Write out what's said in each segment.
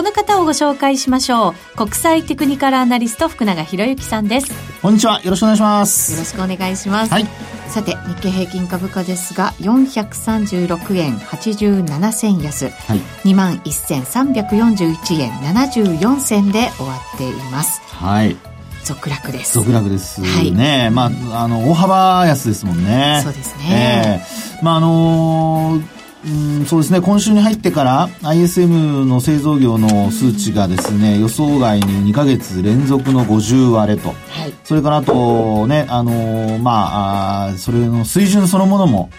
この方をご紹介しましょう。国際テクニカルアナリスト福永博之さんです。こんにちは。よろしくお願いします。よろしくお願いします、はい。さて日経平均株価ですが436円87銭安、はい、2万1341円74銭で終わっています。はい。続落です。続落ですね、はい、まああの大幅安ですもんね。そうですね、えー、まああのーうんそうですね、今週に入ってから ISM の製造業の数値がですね、予想外に2ヶ月連続の50割れと。はい、それからあとね、あのまあ、それの水準そのものも、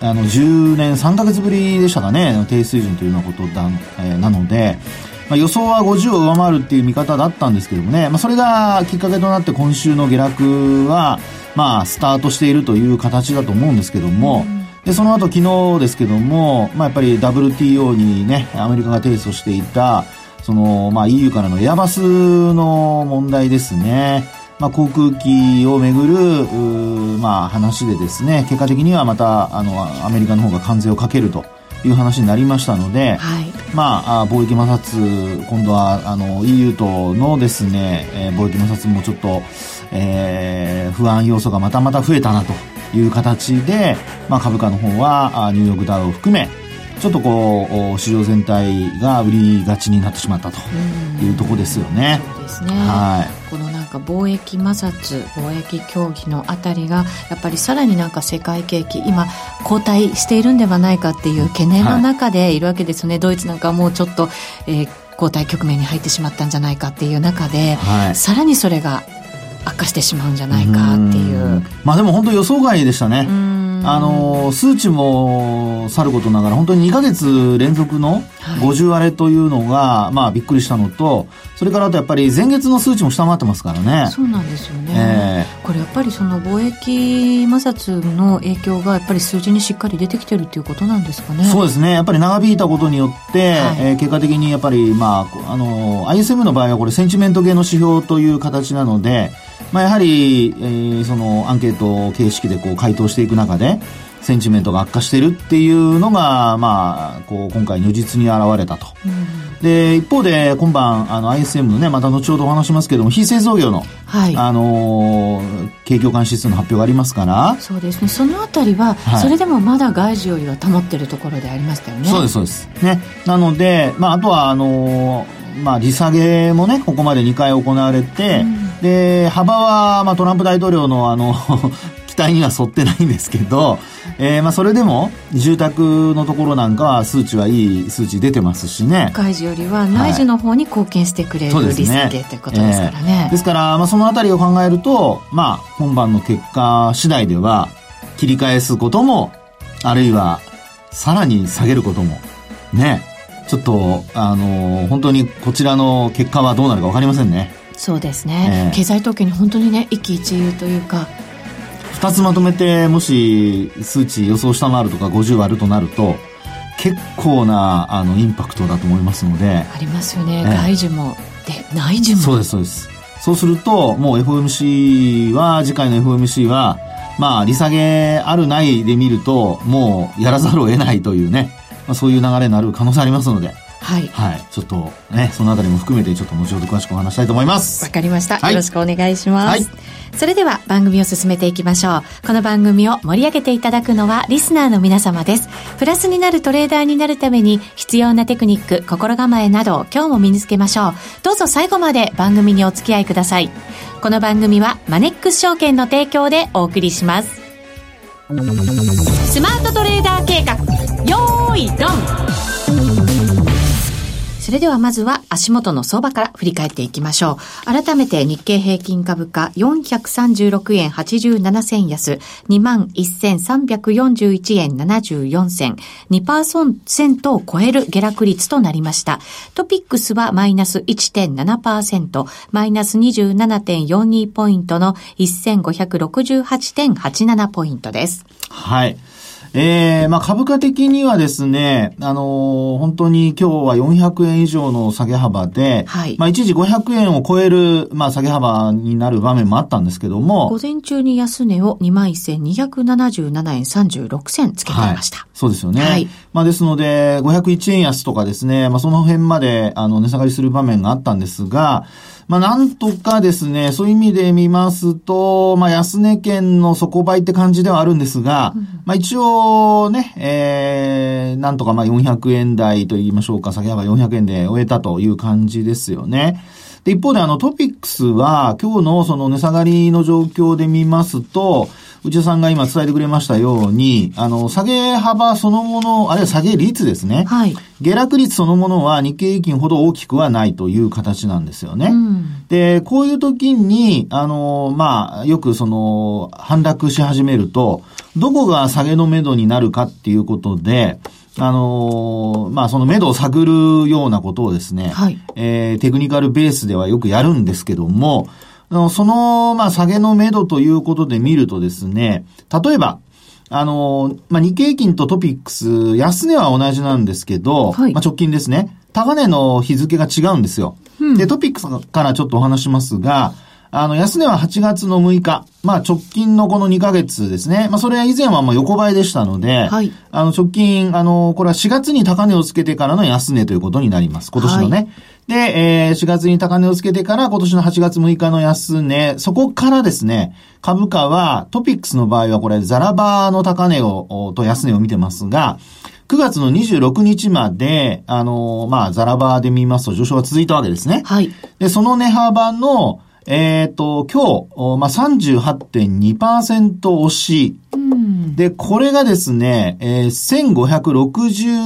あの、10年3ヶ月ぶりでしたかね、低水準というようなことだ、えー、なので、まあ、予想は50を上回るっていう見方だったんですけどもね、まあ、それがきっかけとなって今週の下落は、まあ、スタートしているという形だと思うんですけども、うんで、その後昨日ですけども、まあ、やっぱり WTO にね、アメリカが提訴していた、その、まあ、EU からのエアバスの問題ですね。まあ、航空機をめぐる、まあ、話でですね、結果的にはまた、あの、アメリカの方が関税をかけるという話になりましたので、はい、まあ、貿易摩擦、今度は、あの、EU とのですね、えー、貿易摩擦もちょっと、えー、不安要素がまたまた増えたなと。いう形で、まあ、株価の方はニューヨークダウを含めちょっとこう市場全体が売りがちになってしまったというところですよね。そうですね。はい。このなんか貿易摩擦、貿易協議のあたりがやっぱりさらになんか世界景気今後退しているんではないかっていう懸念の中でいるわけですよね。はい、ドイツなんかもうちょっと、えー、後退局面に入ってしまったんじゃないかっていう中で、はい、さらにそれが悪化してしまうんじゃないかっていう。まあでも本当予想外でしたね。あの数値もさることながら本当に2か月連続の50割れというのが、はい、まあびっくりしたのとそれからあとやっぱり前月の数値も下回ってますからね。そうなんですよね、えー、これやっぱりその貿易摩擦の影響がやっぱり数字にしっかり出てきてるっていうことなんですかね。そうですね。やっぱり長引いたことによって、はい、えー、結果的にやっぱりまああの ISM の場合はこれセンチメント系の指標という形なのでまあ、やはり、えー、そのアンケート形式でこう回答していく中で、センチメントが悪化しているっていうのが、まあ、こう、今回如実に現れたと。うん、で、一方で、今晩、あの、ISM のね、また後ほどお話しますけども、非製造業の、はい、あのー、景況感指数の発表がありますから。そうですね。そのあたりは、はい、それでもまだ外需よりは保ってるところでありましたよね。そうです、そうです。ね。なので、まあ、あとは、あのーまあ、利下げもね、ここまで2回行われて、うん、で、幅は、まあ、トランプ大統領のあの 期待には沿ってないんですけど、えー、まあ、それでも、住宅のところなんかは数値はいい数値出てますしね。外需よりは内需の方に貢献してくれる、はい、利下げということですからね。えー、ですから、まあ、そのあたりを考えると、まあ、今晩の結果次第では、切り返すことも、あるいは、さらに下げることも、ね、ちょっと、あの、本当にこちらの結果はどうなるか分かりませんね。そうですね。えー、経済統計に本当にね、一喜一憂というか。二つまとめて、もし数値予想下回るとか50割るとなると、結構なあのインパクトだと思いますので。ありますよね。えー、外需も、で、内需も。そうです、そうです。そうすると、もう FOMC は、次回の FOMC は、まあ、利下げあるないで見ると、もうやらざるを得ないというね。まあ、そういう流れになる可能性ありますので、はい。はい。ちょっとね、そのあたりも含めてちょっと後ほど詳しくお話したいと思います。わかりました、はい、よろしくお願いします。はい。それでは番組を進めていきましょう。この番組を盛り上げていただくのはリスナーの皆様です。プラスになるトレーダーになるために必要なテクニック、心構えなど今日も身につけましょう。どうぞ最後まで番組にお付き合いください。この番組はマネックス証券の提供でお送りします。スマートトレーダー計画よーいドンそれではまずは足元の相場から振り返っていきましょう。改めて日経平均株価436円87銭安、21,341円74銭、2%を超える下落率となりました。トピックスはマイナス1.7%、マイナス27.42ポイントの1568.87ポイントです。はい。えー、まあ株価的にはですね、あのー、本当に今日は400円以上の下げ幅で、はい、まあ一時500円を超える、まあ下げ幅になる場面もあったんですけども、午前中に安値を21,277円36銭つけていました。はい、そうですよね。はい。まあですので、501円安とかですね、まあその辺まで、あの、値下がりする場面があったんですが、まあ、なんとかですね、そういう意味で見ますと、まあ、安値圏の底倍って感じではあるんですが、うん、まあ、一応ね、えー、なんとかまあ、400円台と言いましょうか、先ほど400円で終えたという感じですよね。で、一方であのトピックスは、今日のその値下がりの状況で見ますと、内田さんが今伝えてくれましたように、あの、下げ幅そのもの、あるいは下げ率ですね。はい。下落率そのものは日経平均ほど大きくはないという形なんですよね。うん、で、こういう時に、あの、まあ、よくその、反落し始めると、どこが下げの目処になるかっていうことで、あのー、まあ、その目処を探るようなことをですね、はい、えー、テクニカルベースではよくやるんですけども、その、まあ、下げの目処ということで見るとですね、例えば、あの、まあ、日経平均とトピックス、安値は同じなんですけど、はい、まあ、直近ですね。高値の日付が違うんですよ。うん、で、トピックスからちょっとお話しますが、あの、安値は8月の6日。まあ、直近のこの2ヶ月ですね。まあ、それは以前はまあ横ばいでしたので、はい。あの、直近、あの、これは4月に高値をつけてからの安値ということになります。今年のね。はいで、えー、4月に高値をつけてから今年の8月6日の安値、そこからですね、株価はトピックスの場合はこれザラバーの高値を、と安値を見てますが、9月の26日まで、あのー、まあ、ザラバーで見ますと上昇が続いたわけですね。はい。で、その値幅の、えっ、ー、と、今日、まあ、38.2%押し。うん、で、これがですね、えー、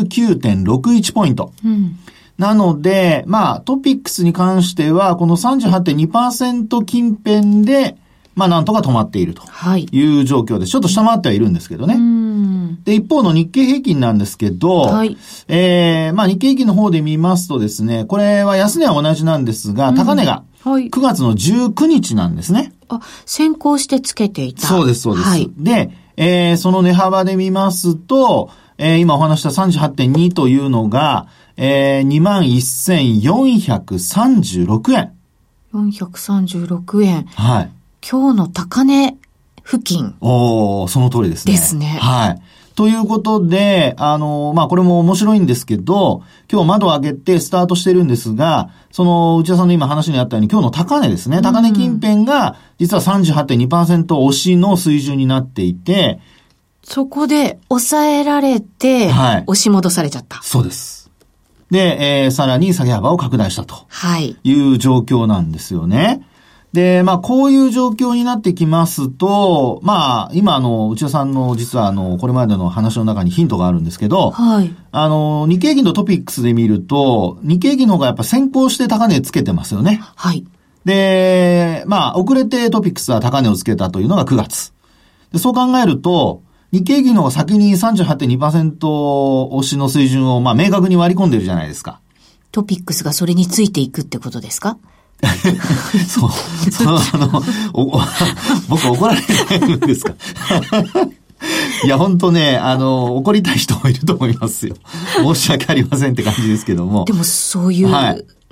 1569.61ポイント。うんなので、まあ、トピックスに関しては、この38.2%近辺で、まあ、なんとか止まっているという状況です。ちょっと下回ってはいるんですけどね。で、一方の日経平均なんですけど、はい、えー、まあ、日経平均の方で見ますとですね、これは安値は同じなんですが、高値が9月の19日なんですね。あ、先行してつけていた。そうです、そうです。はい、で、えー、その値幅で見ますと、えー、今お話した38.2というのが、えー、21,436円。436円。はい。今日の高値付近。おその通りですね。ですね。はい。ということで、あの、まあ、これも面白いんですけど、今日窓を開けてスタートしてるんですが、その、内田さんの今話にあったように、今日の高値ですね。高値近辺が、実は38.2%押しの水準になっていて、そこで抑えられて、はい、押し戻されちゃった。そうです。で、えー、さらに下げ幅を拡大したと。はい。いう状況なんですよね。で、まあ、こういう状況になってきますと、まあ、今、あの、内田さんの、実は、あの、これまでの話の中にヒントがあるんですけど、はい。あの、日経平均とトピックスで見ると、日経平均の方がやっぱ先行して高値つけてますよね。はい。で、まあ、遅れてトピックスは高値をつけたというのが9月。でそう考えると、日経平均の方が先に38.2%押しの水準を、まあ、明確に割り込んでるじゃないですか。トピックスがそれについていくってことですか？そう、その、あの、お僕怒られないんですか？いや、本当ね、あの、怒りたい人もいると思いますよ。申し訳ありませんって感じですけども。でも、そういう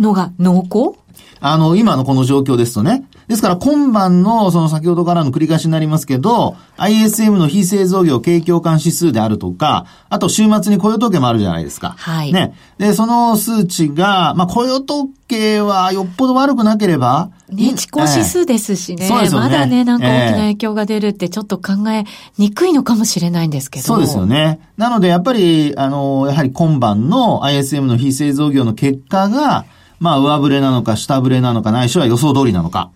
のが濃厚、はいあの、今のこの状況ですとね。ですから今晩の、その先ほどからの繰り返しになりますけど、ISM の非製造業景況感指数であるとか、あと週末に雇用統計もあるじゃないですか。はい。ね。で、その数値が、まあ雇用統計はよっぽど悪くなければ、ね、地高指数ですしね。えー、そうですよね。まだね、なんか大きな影響が出るってちょっと考えにくいのかもしれないんですけど。そうですよね。なのでやっぱり、あの、やはり今晩の ISM の非製造業の結果が、まあ、上振れなのか、下振れなのか、ないしは予想通りなのか。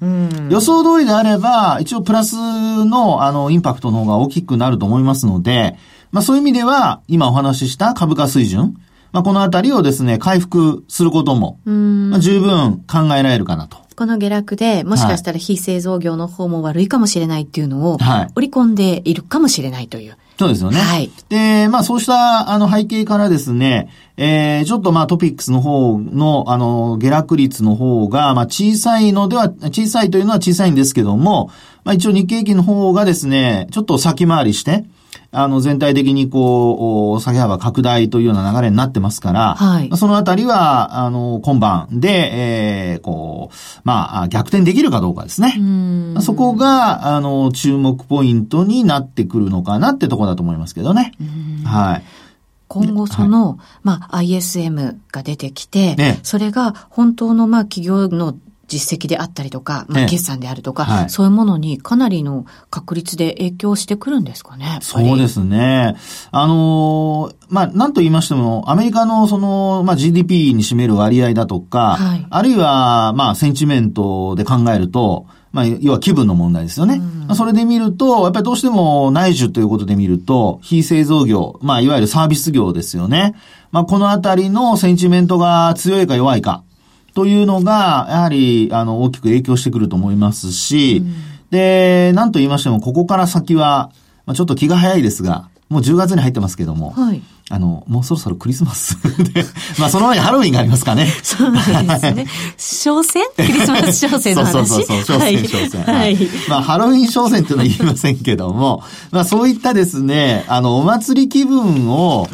予想通りであれば、一応プラスの、あの、インパクトの方が大きくなると思いますので、まあ、そういう意味では、今お話しした株価水準、まあ、このあたりをですね、回復することも、まあ、十分考えられるかなと。この下落で、もしかしたら非製造業の方も悪いかもしれないっていうのを、はい、織り込んでいるかもしれないという。そうですよね。はい。で、まあそうした、あの背景からですね、えー、ちょっとまあトピックスの方の、あの、下落率の方が、まあ小さいのでは、小さいというのは小さいんですけども、まあ一応日経平均の方がですね、ちょっと先回りして、あの、全体的にこう、下げ幅拡大というような流れになってますから、はい、そのあたりは、あの、今晩で、えー、こう、まあ、逆転できるかどうかですね。そこが、あの、注目ポイントになってくるのかなってところだと思いますけどね。はい。今後その、はい、まあ、ISM が出てきて、ね、それが本当の、まあ、企業の実績であったりとか、まあ、決算であるとか、はい、そういうものにかなりの確率で影響してくるんですかね。そうですね。あのー、まあ、なんと言いましても、アメリカのその、まあ、GDP に占める割合だとか、はい、あるいは、まあ、センチメントで考えると、まあ、要は気分の問題ですよね。うん、それで見ると、やっぱりどうしても内需ということで見ると、非製造業、まあ、いわゆるサービス業ですよね。まあ、このあたりのセンチメントが強いか弱いか。というのが、やはり、あの、大きく影響してくると思いますし、うん、で、なんと言いましても、ここから先は、まあ、ちょっと気が早いですが、もう10月に入ってますけども、はい、あの、もうそろそろクリスマス で、まあその前にハロウィンがありますかね。そうなんですね。商戦？クリスマス商戦の話？そうそうそう、商戦、商戦。はい。まあハロウィン商戦っていうのは言いませんけども、まあそういったですね、あの、お祭り気分を、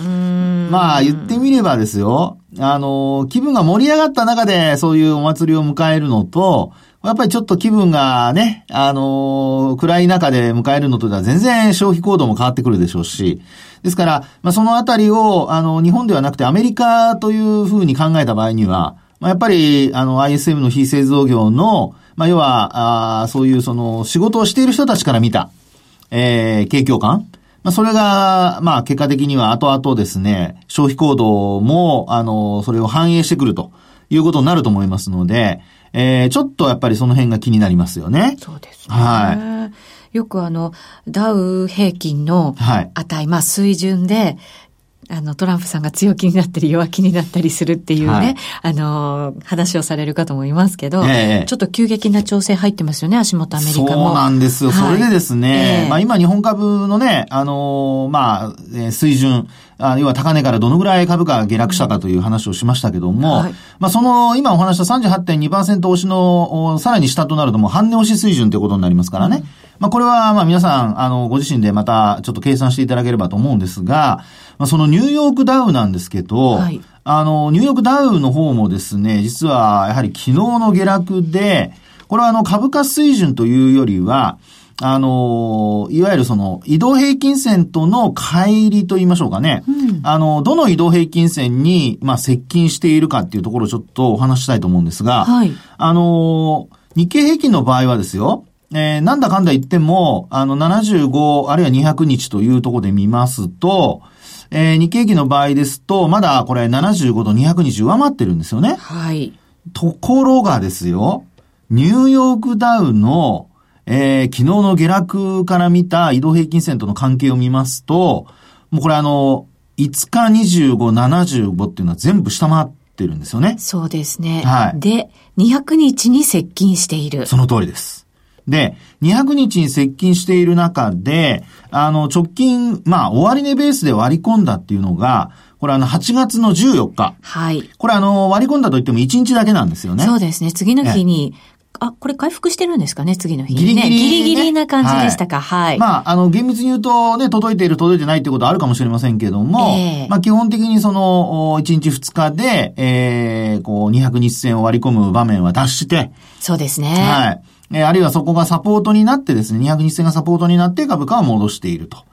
まあ言ってみればですよ、あの、気分が盛り上がった中でそういうお祭りを迎えるのと、やっぱりちょっと気分がね、あの、暗い中で迎えるのとでは全然消費行動も変わってくるでしょうし、ですから、まあ、そのあたりを、あの、日本ではなくてアメリカというふうに考えた場合には、まあ、やっぱり、あの、ISM の非製造業の、まあ、要は、あそういうその、仕事をしている人たちから見た、えー、景況感まあ、それが、まあ、結果的には後々ですね、消費行動も、あの、それを反映してくるということになると思いますので、えー、ちょっとやっぱりその辺が気になりますよね。そうですね。はい。よくあの、ダウ平均の値、はい、まあ水準で、あの、トランプさんが強気になったり弱気になったりするっていうね、はい、あの、話をされる方もいますけど、えー、ちょっと急激な調整入ってますよね、足元アメリカも。そうなんですよ。はい、それでですね、えー、まあ今日本株のね、あのまあ、えー、水準、あ要は高値からどのぐらい株価が下落したかという話をしましたけども、はい、まあその、今お話した38.2%押しの、さらに下となるともう半値押し水準ということになりますからね。うん、まあこれは、まあ皆さん、あの、ご自身でまたちょっと計算していただければと思うんですが、まあそのニューヨークダウなんですけど、はい、あの、ニューヨークダウの方もですね、実はやはり昨日の下落で、これはあの株価水準というよりは、あの、いわゆるその移動平均線との乖離と言いましょうかね。うん、あの、どの移動平均線に、まあ、接近しているかっていうところをちょっとお話したいと思うんですが、はい、あの、日経平均の場合はですよ、えー、なんだかんだ言っても、あの、75、あるいは200日というところで見ますと、えー、日経平均の場合ですと、まだこれ75と200日上回ってるんですよね。はい。ところがですよ、ニューヨークダウのえー、昨日の下落から見た移動平均線との関係を見ますと、もうこれあの、5日25、75っていうのは全部下回ってるんですよね。そうですね。はい。で、200日に接近している。その通りです。で、200日に接近している中で、あの、直近、まあ、終値ベースで割り込んだっていうのが、これあの、8月の14日。はい。これあの、割り込んだといっても1日だけなんですよね。そうですね。次の日にあ、これ回復してるんですかね、次の日に、ね。ギリギリ、ね、ギリギリな感じでしたか、はい。はい、まあ、あの、厳密に言うとね、届いている、届いてないってことはあるかもしれませんけども、えー、まあ、基本的にその、1日2日で、えー、こう、200日線を割り込む場面は脱して、そうですね。はい。えー、あるいはそこがサポートになってですね、200日線がサポートになって株価を戻していると。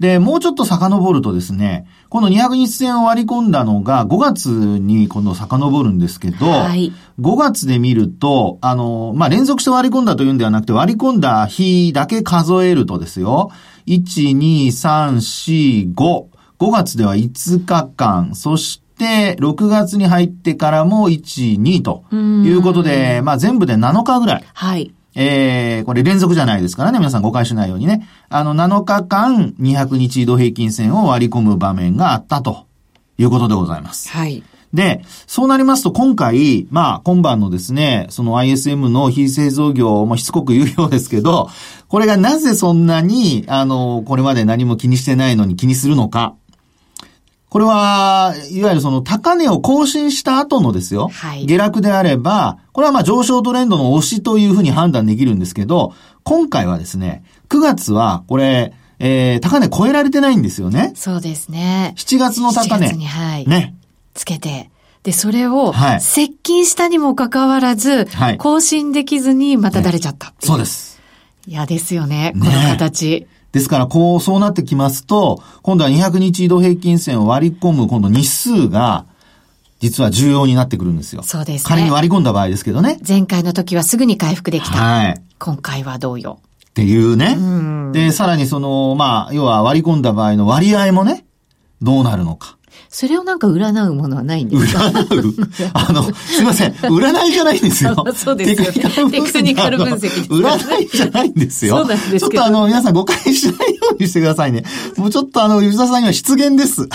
で、もうちょっと遡るとですね、この200日線を割り込んだのが5月に今度遡るんですけど、はい、5月で見ると、あの、まあ、連続して割り込んだというんではなくて割り込んだ日だけ数えるとですよ、1、2、3、4、5。5月では5日間、そして、6月に入ってからも1、2ということで、まあ全部で7日ぐらい。はい。えー、これ連続じゃないですからね、皆さん誤解しないようにね。あの、7日間200日移動平均線を割り込む場面があったということでございます。はい。で、そうなりますと今回、まあ今晩のですね、その ISM の非製造業もしつこく言うようですけど、これがなぜそんなに、あの、これまで何も気にしてないのに気にするのか。これは、いわゆるその高値を更新した後のですよ。はい。下落であれば、これはまあ上昇トレンドの押しというふうに判断できるんですけど、今回はですね、9月はこれ、えー、高値超えられてないんですよね。そうですね。7月の高値。7月に、はい。ね。つけて。で、それをはい、接近したにもかかわらず、はい更新できずにまただれちゃったっていそうで。す。嫌ですよね、こねの形。ですから、こう、そうなってきますと、今度は200日移動平均線を割り込む、今度日数が、実は重要になってくるんですよ。そうですね仮に割り込んだ場合ですけどね。前回の時はすぐに回復できた。はい。今回はどうよ。っていうね。んで、さらにその、まあ、要は割り込んだ場合の割合もね、どうなるのか。それをなんか占うものはないんですか占う？あの、すいません。占いじゃないんですよ。そうですよねテクニカル分析占いじゃないんですよ。そうなんですちょっとあの、皆さん誤解しないようにしてくださいね。もうちょっとあの、吉田さんには失言です。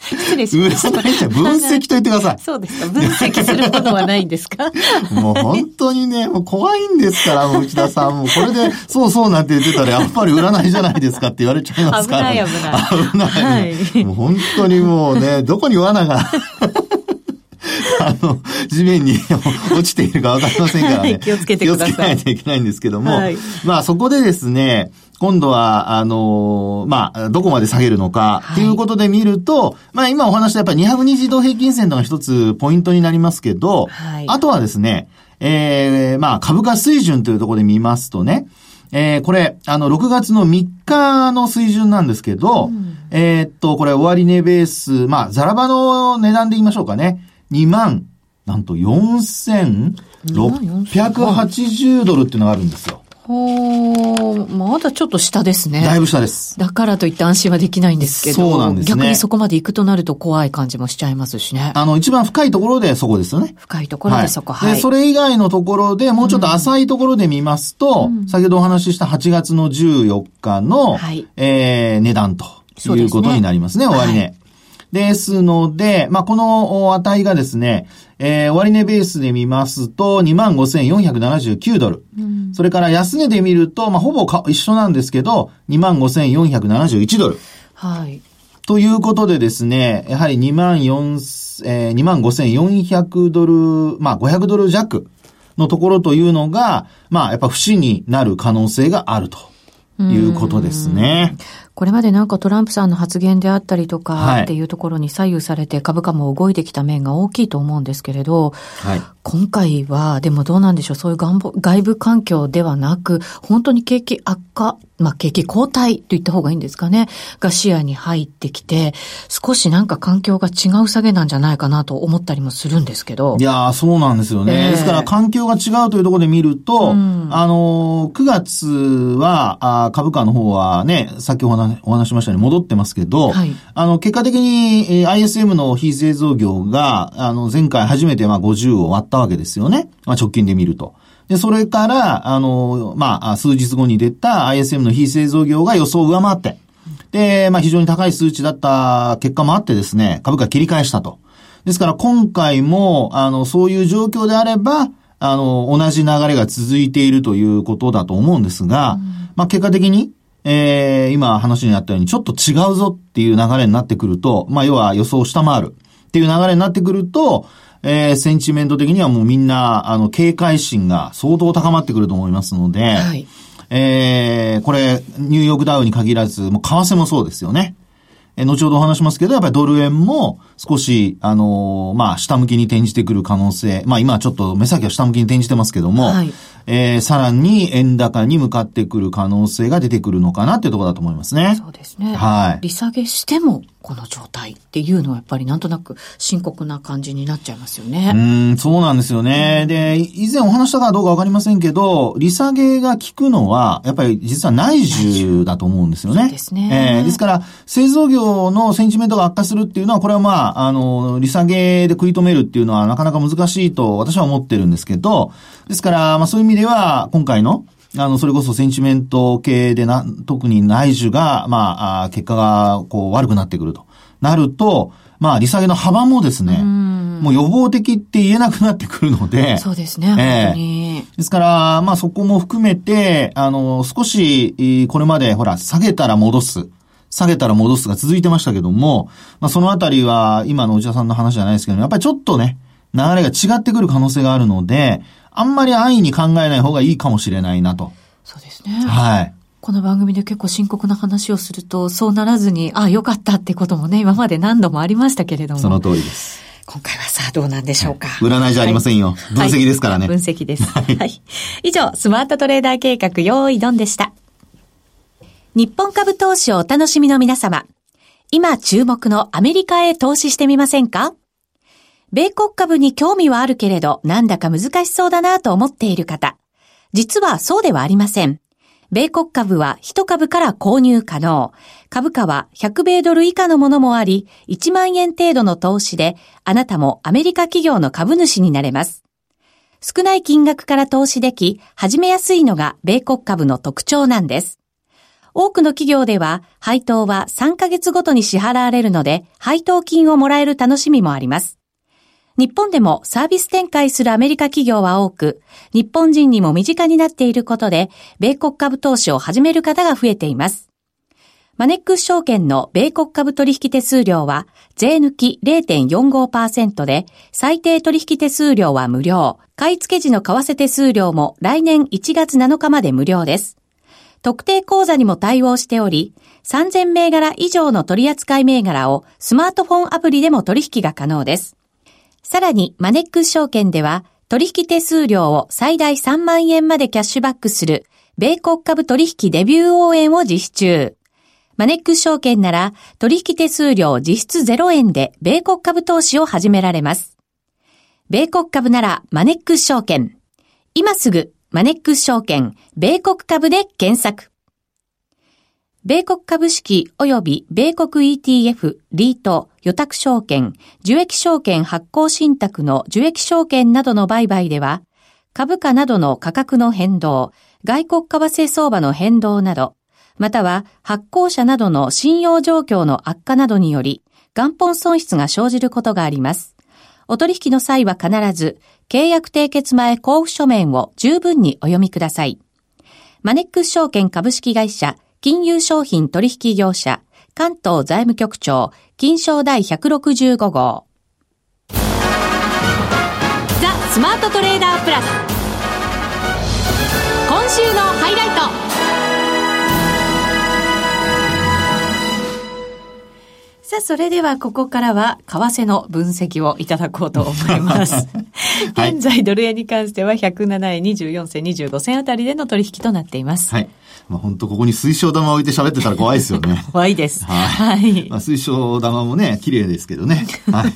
失礼しました。占いじゃ分析と言ってください。そうですか。分析するものはないんですか？もう本当にね、もう怖いんですから、もう内田さん。もうこれで、そうそうなんて言ってたら、やっぱり占いじゃないですかって言われちゃいますから、危ない危ない危ない。はいもう本当にもうね、どこに罠が、あの、地面に落ちているかわかりませんからね。はい気をつけてください。気をつけないといけないんですけども、はい。まあそこでですね、今度は、あのまあ、どこまで下げるのか、はい。ということで見ると、まあ今お話したやっぱり200日移動平均線というのが一つポイントになりますけど、はい。あとはですね、えー、まあ株価水準というところで見ますとね、えー、これ、あの、6月の3日の水準なんですけど、えーっと、これ終値ベース、まあ、ザラバの値段で言いましょうかね。2万、なんと4680ドルっていうのがあるんですよ。ほー、まだちょっと下ですね。だいぶ下です。だからといって安心はできないんですけど。そうなんですね逆にそこまで行くとなると怖い感じもしちゃいますしね。あの、一番深いところでそこですよね。深いところでそこ、はい。で、それ以外のところで、もうちょっと浅いところで見ますと、先ほどお話しした8月の14日の、はいえー、値段ということになりますね、終値。はいですので、まあ、このお値がですね、えー、終値ベースで見ますと、25,479ドル。それから安値で見ると、まあ、ほぼか一緒なんですけど、25,471ドル。はい。ということでですね、やはり2万4、えー、2万5400ドル、まあ500ドル弱のところというのが、まあやっぱ節になる可能性があるということですね。これまでなんかトランプさんの発言であったりとはいかっていうところに左右されて株価も動いてきた面が大きいと思うんですけれど、はい。今回は、でもどうなんでしょう、そういう外部環境ではなく、本当に景気悪化、まあ景気後退と言った方がいいんですかね、が視野に入ってきて、少しなんか環境が違う下げなんじゃないかなと思ったりもするんですけどい。やー、そうなんですよね。ええですから、環境が違うというところで見ると、うんあのー、9月は、あー株価の方はね、さっきお話ししましたように戻ってますけど、はいあの、結果的に、えー ISM の非製造業が、あの、前回初めて、まあ、50を割ったわけですよね。まあ、直近で見ると。で、それから、あの、まあ、数日後に出た ISM の非製造業が予想を上回って、で、まあ、非常に高い数値だった結果もあってですね、株価切り返したと。ですから、今回も、あの、そういう状況であれば、あの、同じ流れが続いているということだと思うんですが、まあ、結果的に、えー、今話にあったように、ちょっと違うぞっていう流れになってくると、まあ、要は予想を下回るっていう流れになってくると、えー、センチメント的にはもうみんな、あの、警戒心が相当高まってくると思いますので、はい。えー、これ、ニューヨークダウに限らず、もう為替もそうですよね。えー後ほどお話しますけど、やっぱりドル円も少し、あのーまあ、下向きに転じてくる可能性。まあ、今はちょっと目先は下向きに転じてますけども、はいえーさらに円高に向かってくる可能性が出てくるのかなっていうところだと思いますね。そうですね。はい利下げしても、この状態っていうのはやっぱりなんとなく深刻な感じになっちゃいますよね。うーん、そうなんですよね。で、以前お話したかどうかわかりませんけど、利下げが効くのは、やっぱり実は内需だと思うんですよね。そうですねえーですから、製造業のセンチメントが悪化するっていうのは、これはまあ、あの、利下げで食い止めるっていうのはなかなか難しいと私は思ってるんですけど、ですから、まあそういう意味では、今回の、あの、それこそセンチメント系でな、特に内需が、まあ、結果が、こう、悪くなってくると。なると、まあ、利下げの幅もですね、もう予防的って言えなくなってくるので、そうですね、ええ本当に。ですから、まあそこも含めて、あの、少し、えーこれまで、ほら、下げたら戻す。下げたら戻すが続いてましたけども、まあそのあたりは、今の内田さんの話じゃないですけども、やっぱりちょっとね、流れが違ってくる可能性があるので、あんまり安易に考えない方がいいかもしれないなと。そうですね。はい。この番組で結構深刻な話をすると、そうならずに、ああ、よかったってこともね、今まで何度もありましたけれども。その通りです。今回はさあどうなんでしょうか。占いじゃありませんよ。はい、分析ですからね、はい、分析です。はい。以上、スマートトレーダー計画、用意ドンでした。日本株投資をお楽しみの皆様。今注目のアメリカへ投資してみませんか？米国株に興味はあるけれど、なんだか難しそうだなと思っている方。実はそうではありません。米国株は1株から購入可能。株価は100米ドル以下のものもあり、1万円程度の投資で、あなたもアメリカ企業の株主になれます。少ない金額から投資でき、始めやすいのが米国株の特徴なんです。多くの企業では、配当は3ヶ月ごとに支払われるので、配当金をもらえる楽しみもあります。日本でもサービス展開するアメリカ企業は多く、日本人にも身近になっていることで、米国株投資を始める方が増えています。マネックス証券の米国株取引手数料は、税抜き0.45%で、最低取引手数料は無料。買い付け時の為替手数料も来年1月7日まで無料です。特定口座にも対応しており、3000銘柄以上の取扱銘柄をスマートフォンアプリでも取引が可能です。さらに、マネックス証券では、取引手数料を最大3万円までキャッシュバックする、米国株取引デビュー応援を実施中。マネックス証券なら、取引手数料実質0円で、米国株投資を始められます。米国株なら、マネックス証券。今すぐ、マネックス証券、米国株で検索。米国株式及び米国 ETF、リート、予託証券、受益証券発行信託の受益証券などの売買では、株価などの価格の変動、外国為替相場の変動など、または発行者などの信用状況の悪化などにより、元本損失が生じることがあります。お取引の際は必ず、契約締結前交付書面を十分にお読みください。マネックス証券株式会社金融商品取引業者、関東財務局長、金賞第165号。ザ・スマートトレーダープラス。今週のハイライト。さあ、それではここからは、為替の分析をいただこうと思います。はい、現在、ドル円に関しては107円24銭25銭あたりでの取引となっています。はい。まあ本当ここに水晶玉置いて喋ってたら怖いですよね。怖いです。はい。はい、まあ、水晶玉もね、綺麗ですけどね。はい。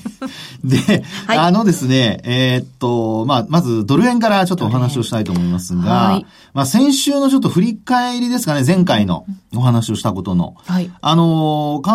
で、はい、あのですね、えー、っと、まあ、まずドル円からちょっとお話をしたいと思いますが、はい、まあ先週のちょっと振り返りですかね、前回のお話をしたことの。はい。あの、為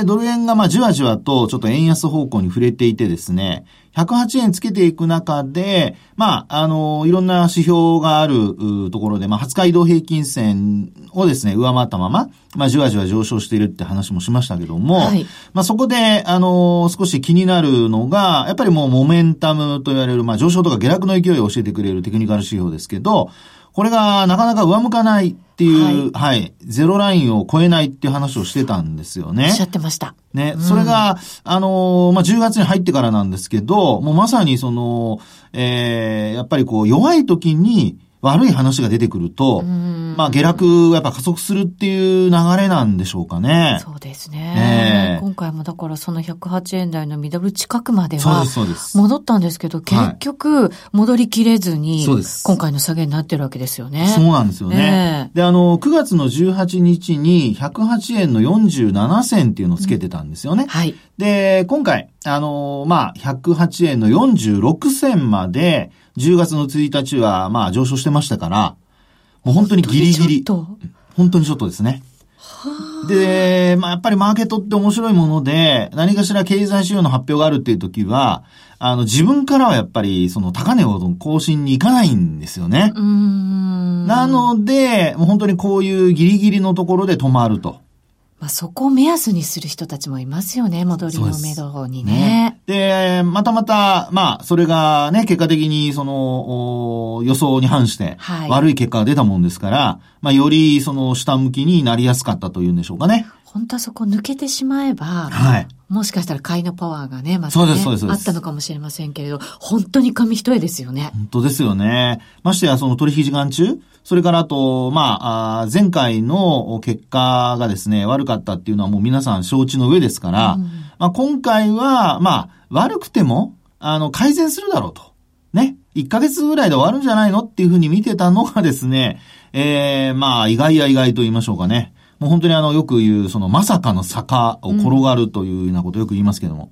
替ドル円がまあじわじわとちょっと円安方向に触れていてですね、108円つけていく中で、まあ、あの、いろんな指標があるところで、まあ、20日移動平均線をですね、上回ったまま、まあ、じわじわ上昇しているって話もしましたけども、はい、まあ、そこで、あの、少し気になるのが、やっぱりもうモメンタムと言われる、まあ、上昇とか下落の勢いを教えてくれるテクニカル指標ですけど、これがなかなか上向かないっていう、はい、はい、ゼロラインを超えないっていう話をしてたんですよね。おっしゃってました。ね、うん、それが、あのー、まあ、10月に入ってからなんですけど、もうまさにその、ええー、やっぱりこう、弱い時に、悪い話が出てくると、まあ下落がやっぱ加速するっていう流れなんでしょうかね。そうですね。えー、今回もだからその108円台のミドル近くまでは戻ったんですけど、結局戻りきれずに、今回の下げになってるわけですよね。そうなんですよね。で、あの、9月の18日に108円の47銭っていうのをつけてたんですよね。うん、はい。で、今回、あの、まあ、108円の46銭まで、10月の1日は、まあ、上昇してましたから、もう本当にギリギリ。本当にちょっとですね。で、まあ、やっぱりマーケットって面白いもので、何かしら経済指標の発表があるっていう時は、あの、自分からはやっぱり、その高値を更新に行かないんですよね。なので、もう本当にこういうギリギリのところで止まると。まあ、そこを目安にする人たちもいますよね、戻りの目処にね。で、またまた、まあ、それがね、結果的に、その、予想に反して、悪い結果が出たもんですから、はい、まあ、より、その、下向きになりやすかったというんでしょうかね。本当はそこ抜けてしまえば、はい。もしかしたら買いのパワーがね、また、ね、そうです、そうです。あったのかもしれませんけれど、本当に紙一重ですよね。本当ですよね。ましてや、その取引時間中、それからあと、まあ、あ前回の結果がですね、悪かったっていうのはもう皆さん承知の上ですから、うん、まあ今回は、まあ、悪くても、あの、改善するだろうと。ね。1ヶ月ぐらいで終わるんじゃないのっていうふうに見てたのがですね、ええー、まあ、意外や意外と言いましょうかね。もう本当にあの、よく言う、その、まさかの坂を転がるというようなことをよく言いますけども、うん、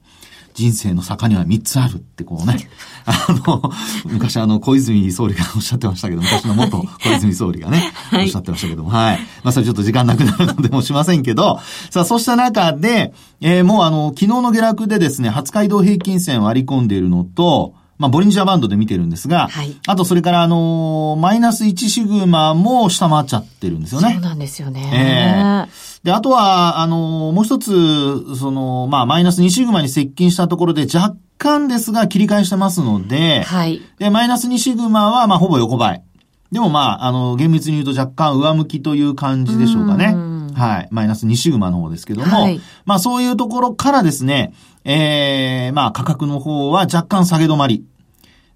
人生の坂には3つあるってこうね、あの、昔あの、小泉総理がおっしゃってましたけど、昔の元小泉総理がね、はい、おっしゃってましたけども、はい。まあそれちょっと時間なくなるのでもしませんけど、さあそうした中で、えー、もうあの、昨日の下落でですね、初街道平均線割り込んでいるのと、まあ、ボリンジャーバンドで見てるんですが、はい、あとそれからあのー、マイナス1シグマも下回っちゃってるんですよね。そうなんですよね。えー、で、あとは、あのー、もう一つ、その、まあ、マイナス2シグマに接近したところで若干ですが切り返してますので、はい。で、マイナス2シグマは、まあ、ほぼ横ばい。でもまあ、あの、厳密に言うと若干上向きという感じでしょうかね。はい。マイナス2シグマの方ですけども、はい、まあそういうところからですね、ええー、まあ価格の方は若干下げ止まり。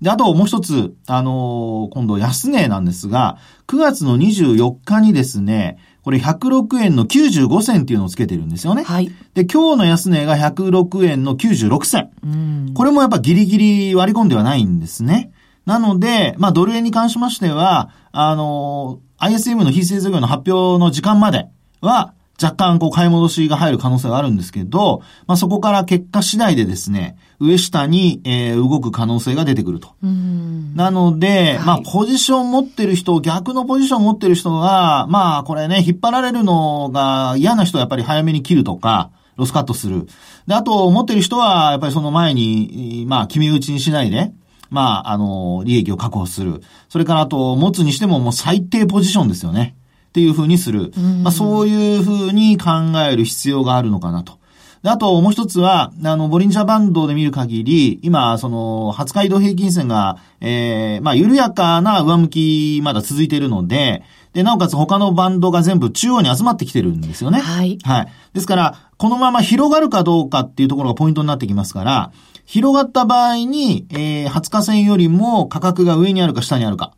で、あともう一つ、あのー、今度安値なんですが、9月の24日にですね、これ106円の95銭っていうのをつけてるんですよね。はい。で、今日の安値が106円の96銭。うん。これもやっぱギリギリ割り込んではないんですね。なので、まあ、ドル円に関しましては、あのー、ISM の非製造業の発表の時間までは、若干こう買い戻しが入る可能性があるんですけど、まあ、そこから結果次第でですね、上下に、えー、動く可能性が出てくると。なので、はい、まあ、ポジション持ってる人、逆のポジション持ってる人が、まあ、これね、引っ張られるのが嫌な人はやっぱり早めに切るとか、ロスカットする。で、あと、持ってる人は、やっぱりその前に、まあ、決め打ちにしないで、まあ、あの、利益を確保する。それから、あと、持つにしてももう最低ポジションですよね。っていうふうにする。まあ、そういうふうに考える必要があるのかなと。あと、もう一つは、あの、ボリンジャーバンドで見る限り、今、その、初回移動平均線が、ええー、まあ、緩やかな上向き、まだ続いているので、で、なおかつ他のバンドが全部中央に集まってきてるんですよね。はい。はい。ですから、このまま広がるかどうかっていうところがポイントになってきますから、広がった場合に、えー、20日線よりも価格が上にあるか下にあるか。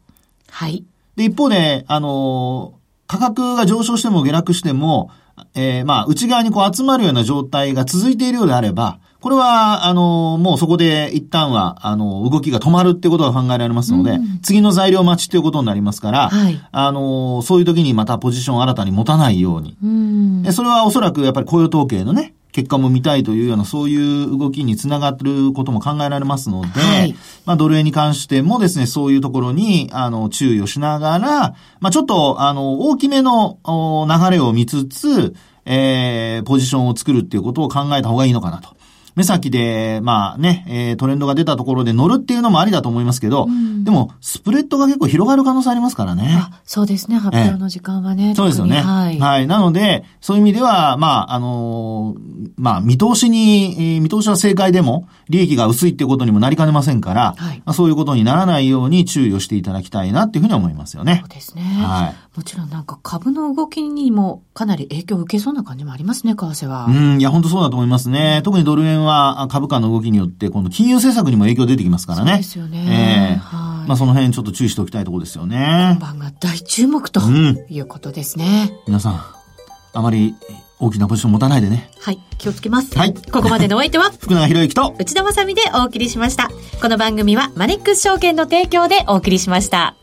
はい。で、一方で、あの価格が上昇しても下落しても、えー、まあ、内側にこう集まるような状態が続いているようであれば、これは、あの、もうそこで一旦は、あの、動きが止まるってことが考えられますので、うん、次の材料待ちっていうことになりますから、はい、あの、そういう時にまたポジションを新たに持たないように。うん、それはおそらくやっぱり雇用統計のね、結果も見たいというような、そういう動きにつながってることも考えられますので、はい、まあ、ドル円に関してもですね、そういうところに、あの、注意をしながら、まあ、ちょっと、あの、大きめの流れを見つつ、えー、ポジションを作るっていうことを考えた方がいいのかなと。目先で、まあね、えー、トレンドが出たところで乗るっていうのもありだと思いますけど、うん、でも、スプレッドが結構広がる可能性ありますからね。あそうですね、発表の時間はね。そうですよね。はい。はい。なので、そういう意味では、まあ、あのー、まあ、見通しに、えー、見通しは正解でも、利益が薄いっていうことにもなりかねませんから、はい、まあ、そういうことにならないように注意をしていただきたいなっていうふうに思いますよね。そうですね。はい。もちろんなんか株の動きにもかなり影響を受けそうな感じもありますね、為替は。うん、いや、本当そうだと思いますね。特にドル円は株価の動きによって、今度金融政策にも影響出てきますからね。そうですよね。えー、はい。まあその辺ちょっと注意しておきたいところですよね。今晩が大注目ということですね。うん、皆さん、あまり大きなポジション持たないでね。はい。気をつけます。はい。ここまでのお相手は、福永博之と、内田まさでお送りしました。この番組は、マネックス証券の提供でお送りしました。